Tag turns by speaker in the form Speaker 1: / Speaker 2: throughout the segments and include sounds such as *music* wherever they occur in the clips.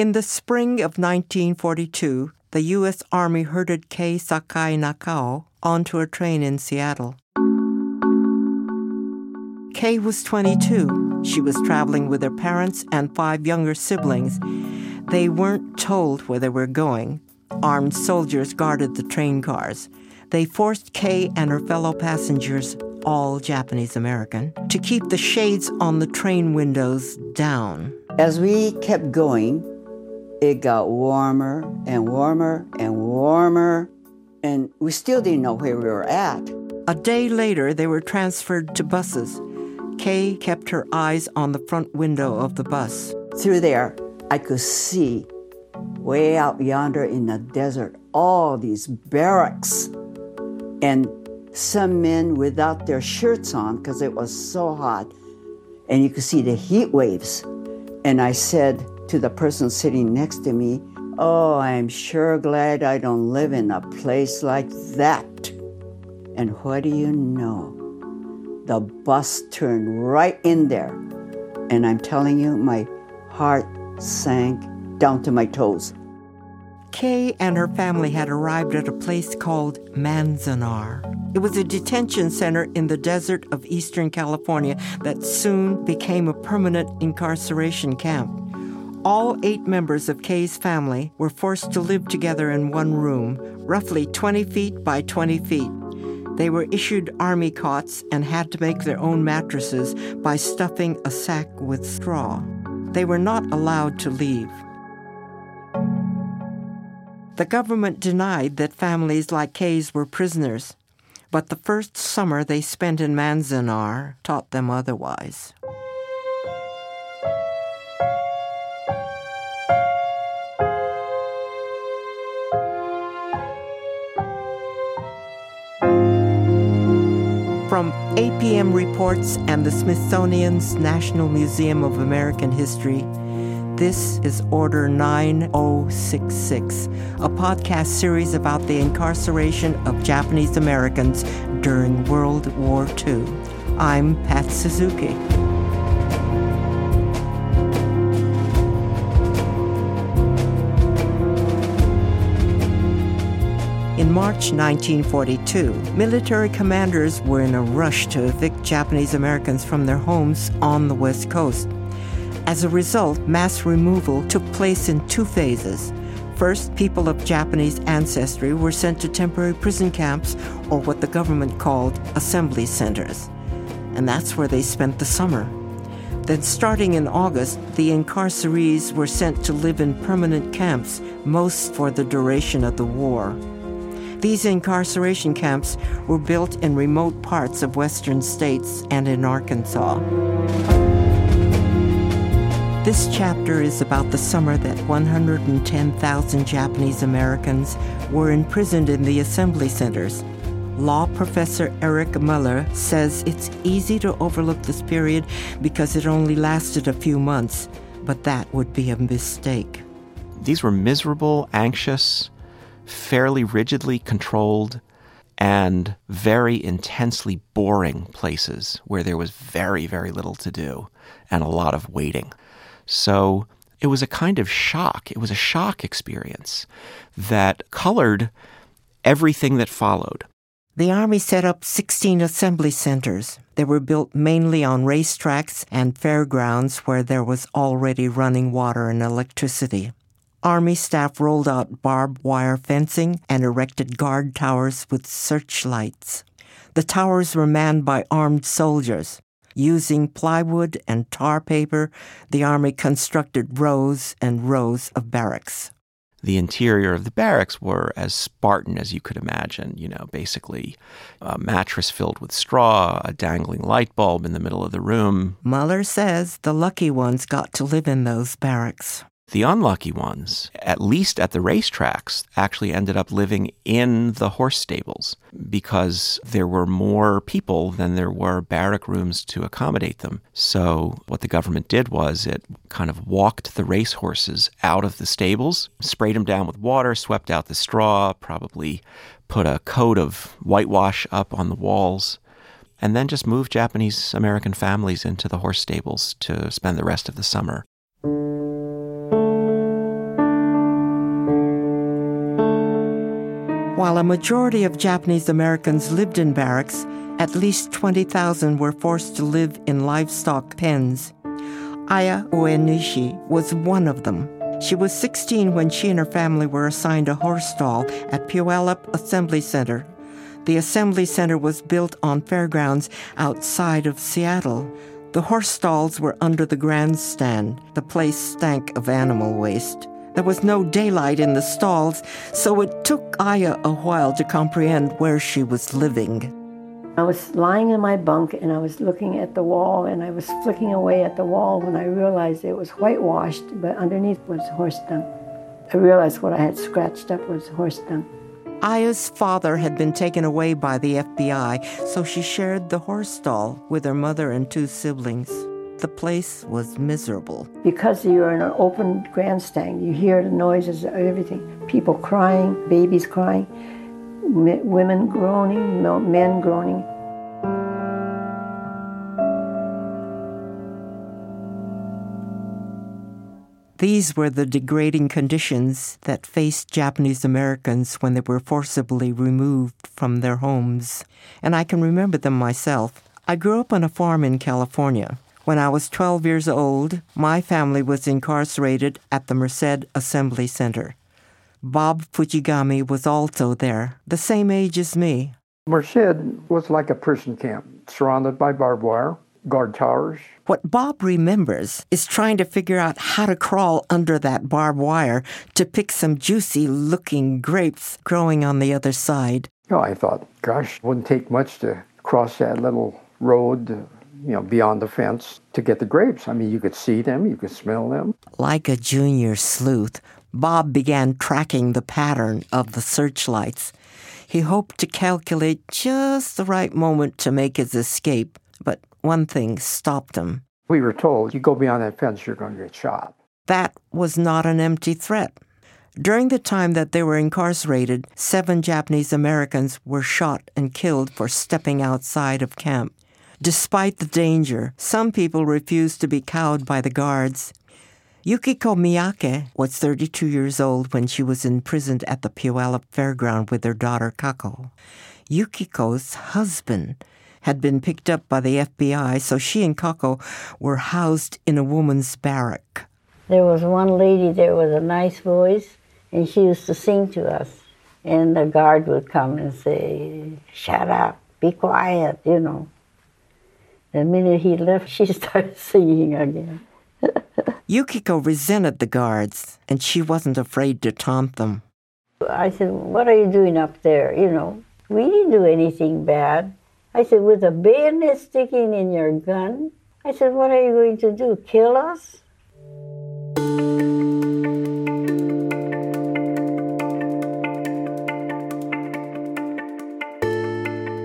Speaker 1: In the spring of 1942, the U.S. Army herded Kei Sakai Nakao onto a train in Seattle. Kei was 22. She was traveling with her parents and five younger siblings. They weren't told where they were going. Armed soldiers guarded the train cars. They forced Kei and her fellow passengers, all Japanese American, to keep the shades on the train windows down.
Speaker 2: As we kept going, it got warmer and warmer and warmer, and we still didn't know where we were at.
Speaker 1: A day later, they were transferred to buses. Kay kept her eyes on the front window of the bus.
Speaker 2: Through there, I could see way out yonder in the desert all these barracks and some men without their shirts on because it was so hot. And you could see the heat waves. And I said to the person sitting next to me, Oh, I'm sure glad I don't live in a place like that. And what do you know? the bus turned right in there. And I'm telling you, my heart sank down to my toes.
Speaker 1: Kay and her family had arrived at a place called Manzanar. It was a detention center in the desert of Eastern California that soon became a permanent incarceration camp. All eight members of Kei's family were forced to live together in one room, roughly 20 feet by 20 feet. They were issued army cots and had to make their own mattresses by stuffing a sack with straw. They were not allowed to leave. The government denied that families like Kei's were prisoners, but the first summer they spent in Manzanar taught them otherwise. From APM Reports and the Smithsonian's National Museum of American History, this is Order 9066, a podcast series about the incarceration of Japanese Americans during World War II. I'm Pat Suzuki. In March 1942, military commanders were in a rush to evict Japanese Americans from their homes on the West Coast. As a result, mass removal took place in two phases. First, people of Japanese ancestry were sent to temporary prison camps, or what the government called assembly centers. And that's where they spent the summer. Then, starting in August, the incarcerees were sent to live in permanent camps, most for the duration of the war. These incarceration camps were built in remote parts of western states and in Arkansas. This chapter is about the summer that 110,000 Japanese Americans were imprisoned in the assembly centers. Law professor Eric Muller says it's easy to overlook this period because it only lasted a few months, but that would be a mistake.
Speaker 3: These were miserable, anxious, fairly rigidly controlled and very intensely boring places where there was very, very little to do and a lot of waiting. So it was a kind of shock. It was a shock experience that colored everything that followed.
Speaker 1: The Army set up 16 assembly centers. They were built mainly on racetracks and fairgrounds where there was already running water and electricity. Army staff rolled out barbed wire fencing and erected guard towers with searchlights. The towers were manned by armed soldiers. Using plywood and tar paper, the Army constructed rows and rows of barracks.
Speaker 3: The interior of the barracks were as Spartan as you could imagine, you know, basically a mattress filled with straw, a dangling light bulb in the middle of the room.
Speaker 1: Muller says the lucky ones got to live in those barracks.
Speaker 3: The unlucky ones, at least at the racetracks, actually ended up living in the horse stables because there were more people than there were barrack rooms to accommodate them. So, what the government did was it kind of walked the racehorses out of the stables, sprayed them down with water, swept out the straw, probably put a coat of whitewash up on the walls and then just moved Japanese American families into the horse stables to spend the rest of the summer.
Speaker 1: While a majority of Japanese Americans lived in barracks, at least 20,000 were forced to live in livestock pens. Aya Uenishi was one of them. She was 16 when she and her family were assigned a horse stall at Puyallup Assembly Center. The Assembly Center was built on fairgrounds outside of Seattle. The horse stalls were under the grandstand. The place stank of animal waste. There was no daylight in the stalls, so it took Aya a while to comprehend where she was living.
Speaker 4: I was lying in my bunk and I was looking at the wall and I was flicking away at the wall when I realized it was whitewashed, but underneath was horse dung. I realized what I had scratched up was horse dung.
Speaker 1: Aya's father had been taken away by the FBI, so she shared the horse stall with her mother and two siblings. The place was miserable.
Speaker 4: Because you're in an open grandstand, you hear the noises of everything people crying, babies crying, women groaning, men groaning.
Speaker 1: These were the degrading conditions that faced Japanese Americans when they were forcibly removed from their homes, and I can remember them myself. I grew up on a farm in California. When I was 12 years old, my family was incarcerated at the Merced Assembly Center. Bob Fuchigami was also there, the same age as me.
Speaker 5: Merced was like a prison camp, surrounded by barbed wire guard towers.
Speaker 1: What Bob remembers is trying to figure out how to crawl under that barbed wire to pick some juicy looking grapes growing on the other side.
Speaker 5: Oh, I thought, gosh, it wouldn't take much to cross that little road, you know, beyond the fence to get the grapes. I mean, you could see them, you could smell them.
Speaker 1: Like a junior sleuth, Bob began tracking the pattern of the searchlights. He hoped to calculate just the right moment to make his escape, but one thing stopped him.
Speaker 5: We were told, you go beyond that fence, you're going to get shot.
Speaker 1: That was not an empty threat. During the time that they were incarcerated, seven Japanese Americans were shot and killed for stepping outside of camp. Despite the danger, some people refused to be cowed by the guards. Yukiko Miyake was 32 years old when she was imprisoned at the Puyallup Fairground with her daughter Kako. Yukiko's husband had been picked up by the FBI, so she and Kako were housed in a woman's barrack.
Speaker 4: There was one lady there with a nice voice, and she used to sing to us. And the guard would come and say, Shut up, be quiet, you know. The minute he left, she *laughs* started singing again. *laughs*
Speaker 1: Yukiko resented the guards, and she wasn't afraid to taunt them.
Speaker 4: I said, What are you doing up there? You know, we didn't do anything bad. I said, with a bayonet sticking in your gun? I said, what are you going to do? Kill us?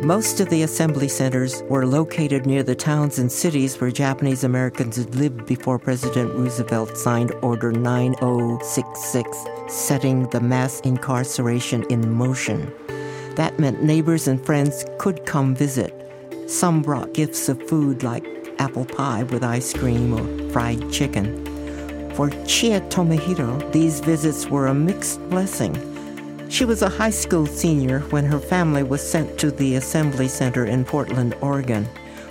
Speaker 1: Most of the assembly centers were located near the towns and cities where Japanese Americans had lived before President Roosevelt signed Order 9066, setting the mass incarceration in motion. That meant neighbors and friends could come visit. Some brought gifts of food like apple pie with ice cream or fried chicken. For Chia Tomohiro, these visits were a mixed blessing. She was a high school senior when her family was sent to the Assembly Center in Portland, Oregon.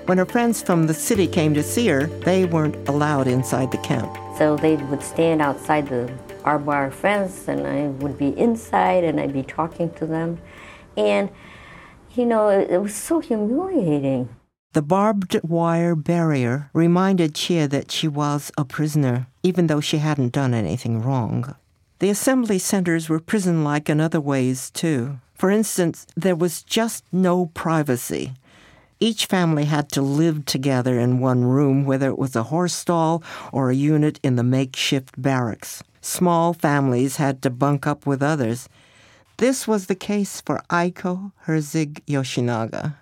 Speaker 1: When her friends from the city came to see her, they weren't allowed inside the camp.
Speaker 6: So they would stand outside the barbed wire fence, and I would be inside and I'd be talking to them. And, you know, it, it was so humiliating.
Speaker 1: The barbed wire barrier reminded Chia that she was a prisoner, even though she hadn't done anything wrong. The assembly centers were prison like in other ways, too. For instance, there was just no privacy. Each family had to live together in one room, whether it was a horse stall or a unit in the makeshift barracks. Small families had to bunk up with others, this was the case for Aiko Herzig Yoshinaga.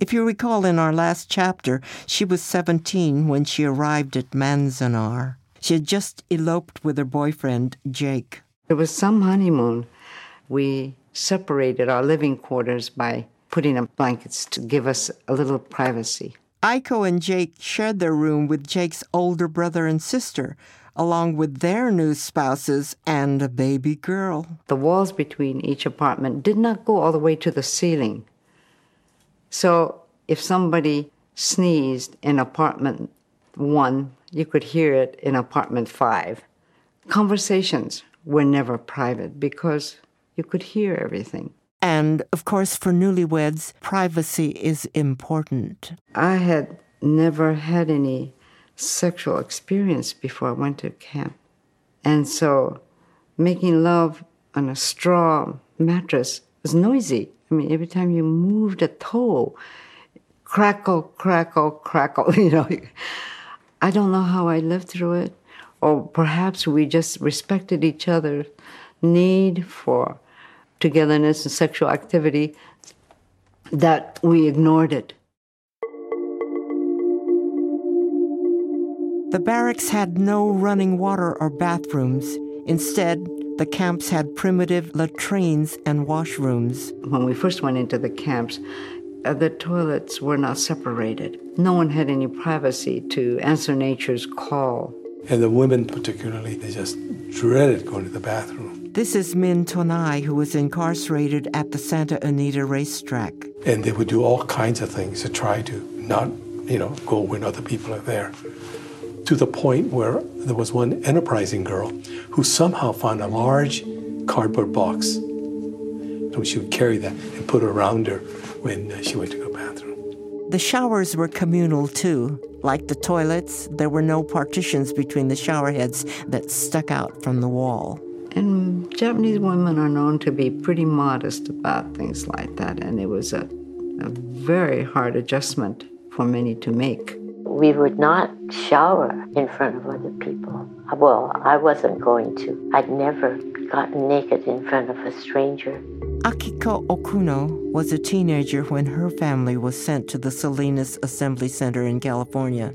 Speaker 1: If you recall in our last chapter, she was 17 when she arrived at Manzanar. She had just eloped with her boyfriend, Jake.
Speaker 2: It was some honeymoon. We separated our living quarters by putting up blankets to give us a little privacy.
Speaker 1: Aiko and Jake shared their room with Jake's older brother and sister, along with their new spouses and a baby girl.
Speaker 2: The walls between each apartment did not go all the way to the ceiling. So if somebody sneezed in apartment one, you could hear it in apartment five. Conversations were never private because you could hear everything.
Speaker 1: And of course, for newlyweds, privacy is important.
Speaker 2: I had never had any sexual experience before I went to camp. And so making love on a straw mattress was noisy. I mean, every time you moved a toe, crackle, crackle, crackle, *laughs* you know. I don't know how I lived through it, or perhaps we just respected each other's need for togetherness and sexual activity that we ignored it.
Speaker 1: The barracks had no running water or bathrooms. Instead, the camps had primitive latrines and washrooms.
Speaker 2: When we first went into the camps, uh, the toilets were not separated. No one had any privacy to answer nature's call.
Speaker 7: And the women, particularly, they just dreaded going to the bathroom.
Speaker 1: This is Min Tonai, who was incarcerated at the Santa Anita racetrack.
Speaker 7: And they would do all kinds of things to try to not, you know, go when other people are there. To the point where there was one enterprising girl who somehow found a large cardboard box. And she would carry that and put it around her when she went to go.
Speaker 1: The showers were communal too. Like the toilets, there were no partitions between the shower heads that stuck out from the wall.
Speaker 2: And Japanese women are known to be pretty modest about things like that, and it was a, a very hard adjustment for many to make.
Speaker 8: We would not shower in front of other people. Well, I wasn't going to. I'd never gotten naked in front of a stranger.
Speaker 1: Akiko Okuno was a teenager when her family was sent to the Salinas Assembly Center in California.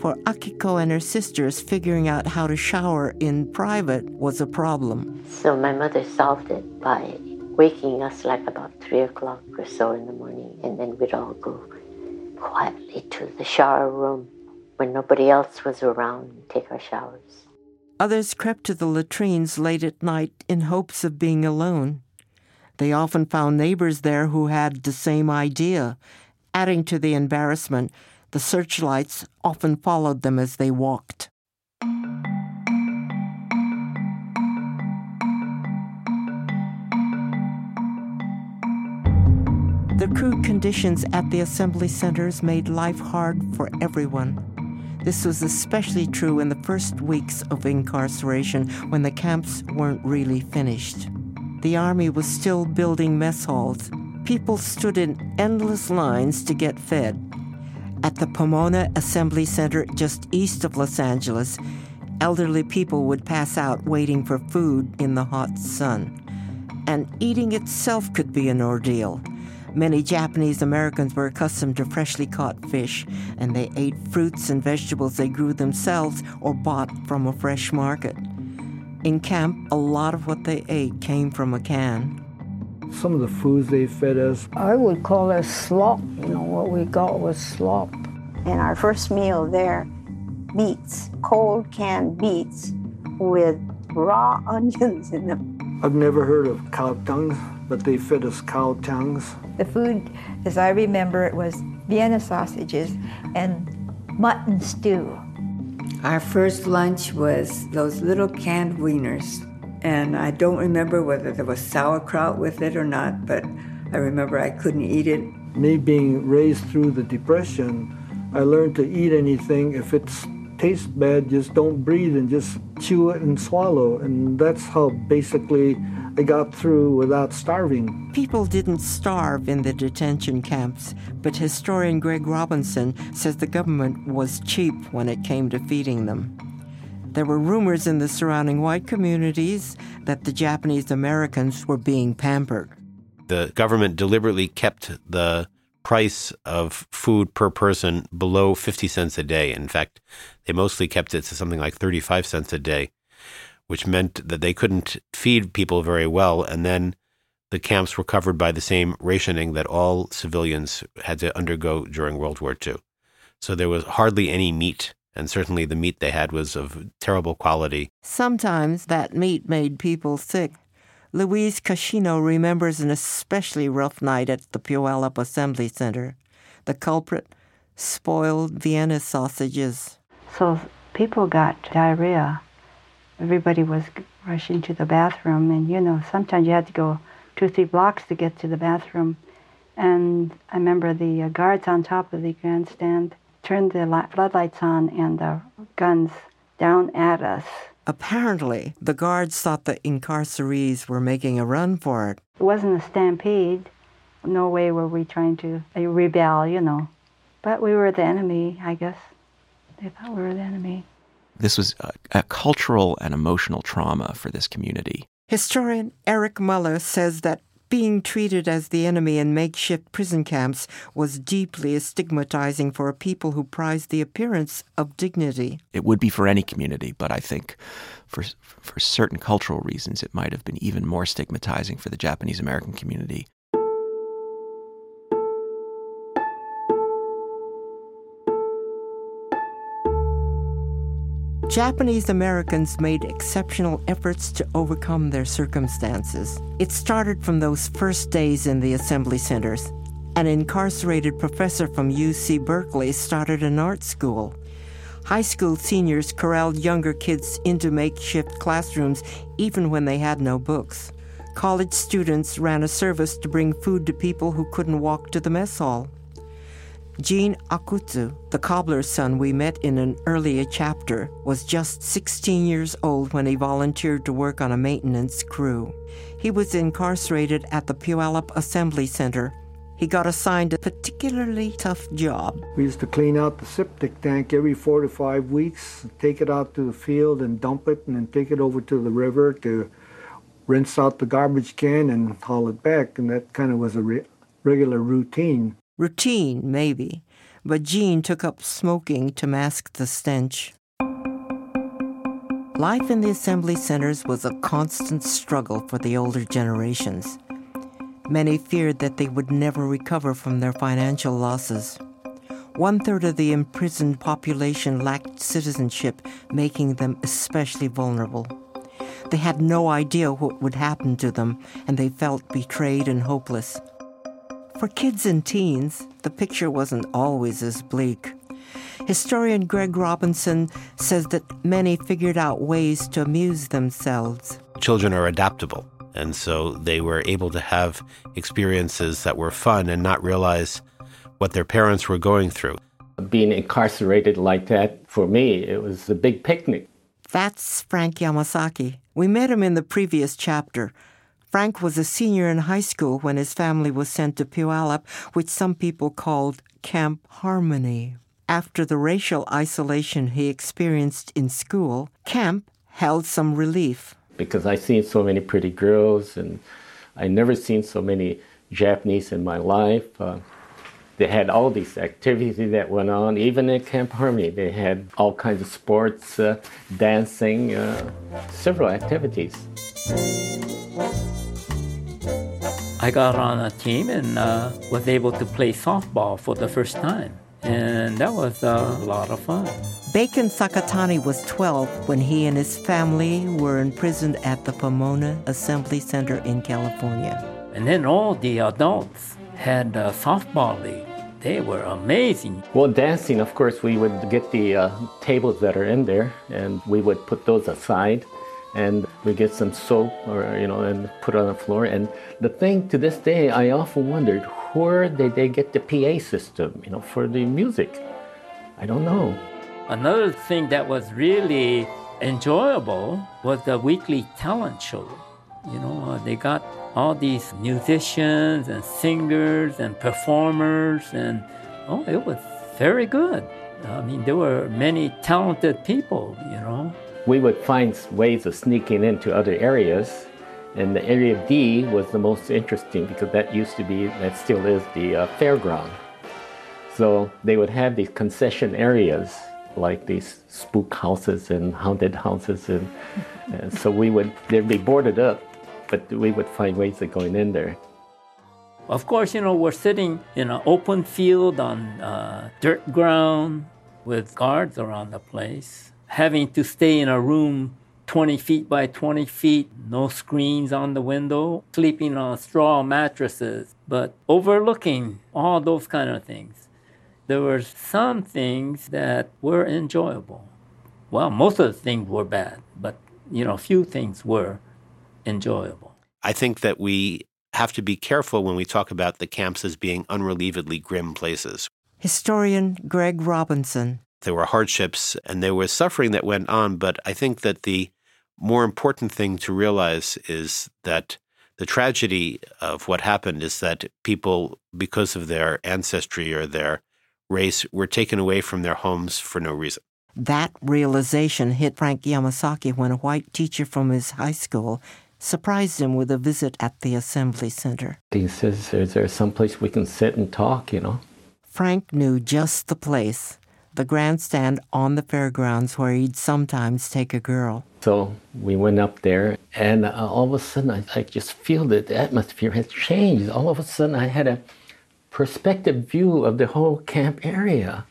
Speaker 1: For Akiko and her sisters, figuring out how to shower in private was a problem.
Speaker 8: So my mother solved it by waking us like about three o'clock or so in the morning, and then we'd all go quietly to the shower room when nobody else was around and take our showers.
Speaker 1: Others crept to the latrines late at night in hopes of being alone. They often found neighbors there who had the same idea. Adding to the embarrassment, the searchlights often followed them as they walked. The crude conditions at the assembly centers made life hard for everyone. This was especially true in the first weeks of incarceration when the camps weren't really finished. The Army was still building mess halls. People stood in endless lines to get fed. At the Pomona Assembly Center just east of Los Angeles, elderly people would pass out waiting for food in the hot sun. And eating itself could be an ordeal. Many Japanese Americans were accustomed to freshly caught fish, and they ate fruits and vegetables they grew themselves or bought from a fresh market. In camp, a lot of what they ate came from a can.
Speaker 5: Some of the foods they fed us.
Speaker 4: I would call it slop. You know, what we got was slop.
Speaker 9: And our first meal there, beets, cold canned beets with raw *laughs* onions in them.
Speaker 5: I've never heard of cow tongues, but they fed us cow tongues.
Speaker 10: The food, as I remember it, was Vienna sausages and mutton stew.
Speaker 11: Our first lunch was those little canned wieners. And I don't remember whether there was sauerkraut with it or not, but I remember I couldn't eat it.
Speaker 5: Me being raised through the Depression, I learned to eat anything. If it tastes bad, just don't breathe and just chew it and swallow. And that's how basically I got through without starving.
Speaker 1: People didn't starve in the detention camps, but historian Greg Robinson says the government was cheap when it came to feeding them. There were rumors in the surrounding white communities that the Japanese Americans were being pampered.
Speaker 12: The government deliberately kept the price of food per person below 50 cents a day. In fact, they mostly kept it to something like 35 cents a day which meant that they couldn't feed people very well. And then the camps were covered by the same rationing that all civilians had to undergo during World War II. So there was hardly any meat And certainly the meat they had was of terrible quality.
Speaker 1: Sometimes that meat made people sick. Louise Kashino remembers an especially rough night at the Puyallup Assembly Center. The culprit, spoiled Vienna sausages.
Speaker 13: So people got diarrhea. Everybody was rushing to the bathroom, and you know, sometimes you had to go two, three blocks to get to the bathroom. And I remember the uh, guards on top of the grandstand turned the floodlights on and the guns down at us.
Speaker 1: Apparently, the guards thought the incarcerees were making a run for it.
Speaker 13: It wasn't a stampede. No way were we trying to uh, rebel, you know. But we were the enemy, I guess. They thought we were the enemy.
Speaker 3: This was a, a cultural and emotional trauma for this community.
Speaker 1: Historian Eric Muller says that being treated as the enemy in makeshift prison camps was deeply stigmatizing for a people who prized the appearance of dignity.
Speaker 3: It would be for any community, but I think for for certain cultural reasons it might have been even more stigmatizing for the Japanese American community.
Speaker 1: Japanese Americans made exceptional efforts to overcome their circumstances. It started from those first days in the assembly centers. An incarcerated professor from UC Berkeley started an art school. High school seniors corralled younger kids into makeshift classrooms even when they had no books. College students ran a service to bring food to people who couldn't walk to the mess hall. Gene Akutsu, the cobbler's son we met in an earlier chapter, was just 16 years old when he volunteered to work on a maintenance crew. He was incarcerated at the Puyallup Assembly Center. He got assigned a particularly tough job.
Speaker 5: We used to clean out the septic tank every four to five weeks, take it out to the field and dump it, and then take it over to the river to rinse out the garbage can and haul it back. And that kind of was a re- regular routine.
Speaker 1: Routine, maybe, but Gene took up smoking to mask the stench. Life in the assembly centers was a constant struggle for the older generations. Many feared that they would never recover from their financial losses. One third of the imprisoned population lacked citizenship, making them especially vulnerable. They had no idea what would happen to them, and they felt betrayed and hopeless. For kids and teens, the picture wasn't always as bleak. Historian Greg Robinson says that many figured out ways to amuse themselves.
Speaker 12: Children are adaptable, and so they were able to have experiences that were fun and not realize what their parents were going through.
Speaker 14: Being incarcerated like that, for me, it was a big picnic.
Speaker 1: That's Frank Yamasaki. We met him in the previous chapter. Frank was a senior in high school when his family was sent to Puyallup, which some people called Camp Harmony. After the racial isolation he experienced in school, camp held some relief.
Speaker 14: Because I seen so many pretty girls, and I never seen so many Japanese in my life. Uh, they had all these activities that went on. Even in Camp Harmony, they had all kinds of sports, uh, dancing, uh, several activities.
Speaker 15: I got on a team and uh, was able to play softball for the first time. And that was uh, a lot of fun.
Speaker 1: Bacon Sakatani was 12 when he and his family were imprisoned at the Pomona Assembly Center in California.
Speaker 15: And then all the adults had a softball league. They were amazing.
Speaker 14: Well, dancing, of course, we would get the uh, tables that are in there and we would put those aside and we get some soap or you know and put on the floor. And the thing to this day i often wondered where did they get the pa system you know for the music? I don't know.
Speaker 15: Another thing that was really enjoyable was the weekly talent show. You know uh, they got all these musicians and singers and performers and oh it was very good. I mean there were many talented people you know
Speaker 14: we would find ways of sneaking into other areas. And the area D was the most interesting because that used to be, that still is the uh, fairground. So they would have these concession areas like these spook houses and haunted houses. And, and so we would, they'd be boarded up, but we would find ways of going in there.
Speaker 15: Of course, you know, we're sitting in an open field on uh, dirt ground with guards around the place, having to stay in a room 20 feet by 20 feet, no screens on the window, sleeping on straw mattresses, but overlooking all those kind of things. There were some things that were enjoyable. Well, most of the things were bad, but you know, a few things were enjoyable.
Speaker 12: I think that we have to be careful when we talk about the camps as being unrelievedly grim places.
Speaker 1: Historian Greg Robinson.
Speaker 12: There were hardships and there was suffering that went on, but I think that the more important thing to realize is that the tragedy of what happened is that people, because of their ancestry or their race, were taken away from their homes for no reason.
Speaker 1: That realization hit Frank Yamasaki when a white teacher from his high school surprised him with a visit at the assembly center.
Speaker 14: He says, Is there some place we can sit and talk, you know?
Speaker 1: Frank knew just the place the grandstand on the fairgrounds where he'd sometimes take a girl.
Speaker 14: So we went up there, and uh, all of a sudden, I, I just feel that the atmosphere has changed. All of a sudden, I had a perspective view of the whole camp area.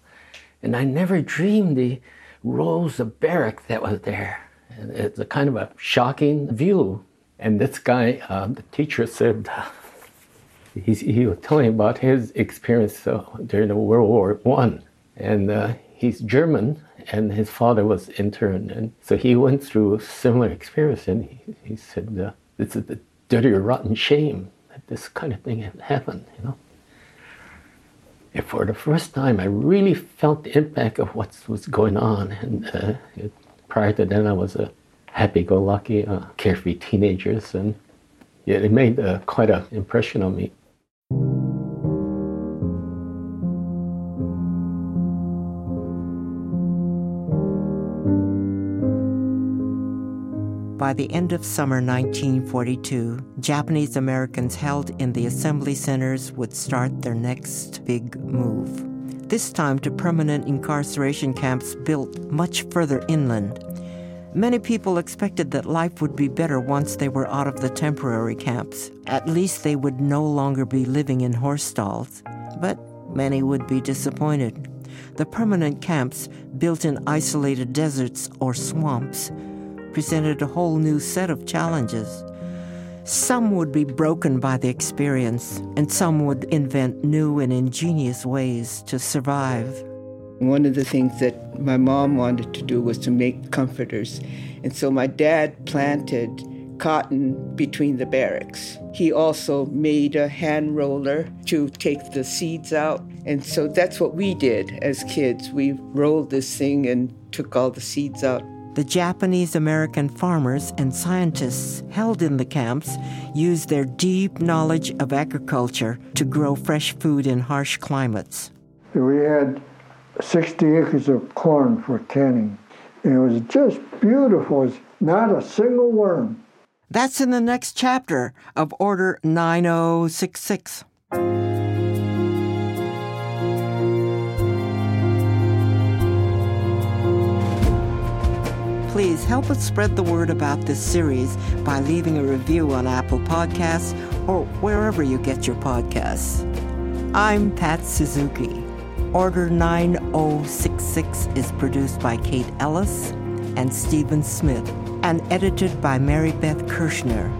Speaker 14: And I never dreamed the rows of barracks that was there. It's a kind of a shocking view. And this guy, uh, the teacher said, *laughs* he, he was telling about his experience uh, during the World War One and uh, he's German, and his father was interned, and so he went through a similar experience, and he, he said, uh, "This is the dirty, rotten shame that this kind of thing happened," you know. And for the first time, I really felt the impact of what was going on, and uh, it, prior to then, I was a happy-go-lucky, uh, carefree teenager, and yeah, it made uh, quite an impression on me.
Speaker 1: By the end of summer 1942, Japanese Americans held in the assembly centers would start their next big move. This time to permanent incarceration camps built much further inland. Many people expected that life would be better once they were out of the temporary camps. At least they would no longer be living in horse stalls. But many would be disappointed. The permanent camps, built in isolated deserts or swamps, presented a whole new set of challenges. Some would be broken by the experience, and some would invent new and ingenious ways to survive.
Speaker 16: One of the things that my mom wanted to do was to make comforters. And so my dad planted cotton between the barracks. He also made a hand roller to take the seeds out. And so that's what we did as kids. We rolled this thing and took all the seeds out.
Speaker 1: The Japanese American farmers and scientists held in the camps used their deep knowledge of agriculture to grow fresh food in harsh climates.
Speaker 5: We had 60 acres of corn for canning. And it was just beautiful. Was not a single worm.
Speaker 1: That's in the next chapter of Order 9066. Please help us spread the word about this series by leaving a review on Apple Podcasts or wherever you get your podcasts. I'm Pat Suzuki. Order 9066 is produced by Kate Ellis and Stephen Smith and edited by Mary Beth Kirschner.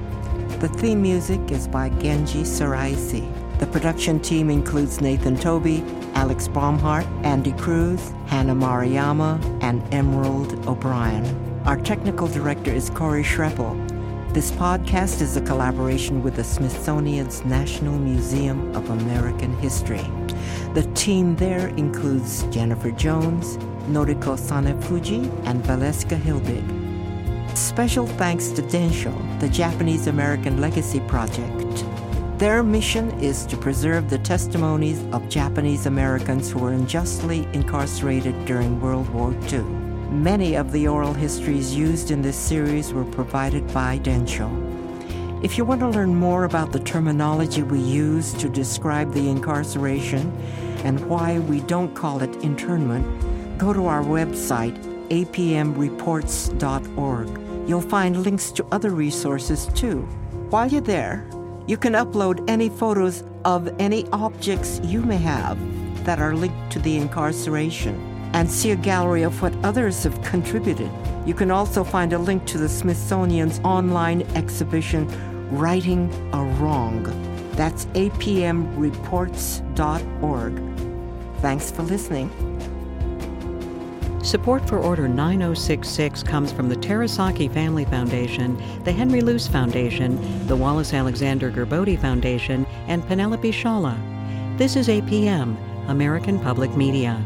Speaker 1: The theme music is by Genji Siraisi. The production team includes Nathan Toby, Alex Baumhardt, Andy Cruz, Hannah Mariyama, and Emerald O'Brien. Our technical director is Corey Schreppel. This podcast is a collaboration with the Smithsonian's National Museum of American History. The team there includes Jennifer Jones, Noriko Sanefuji, and Valeska Hilbig. Special thanks to Densho, the Japanese American Legacy Project. Their mission is to preserve the testimonies of Japanese Americans who were unjustly incarcerated during World War II. Many of the oral histories used in this series were provided by Densho. If you want to learn more about the terminology we use to describe the incarceration and why we don't call it internment, go to our website, apmreports.org. You'll find links to other resources too. While you're there, you can upload any photos of any objects you may have that are linked to the incarceration. And see a gallery of what others have contributed. You can also find a link to the Smithsonian's online exhibition, Righting a Wrong. That's apmreports.org. Thanks for listening.
Speaker 17: Support for Order 9066 comes from the Terasaki Family Foundation, the Henry Luce Foundation, the Wallace Alexander Gerbode Foundation, and Penelope Shala. This is APM, American Public Media.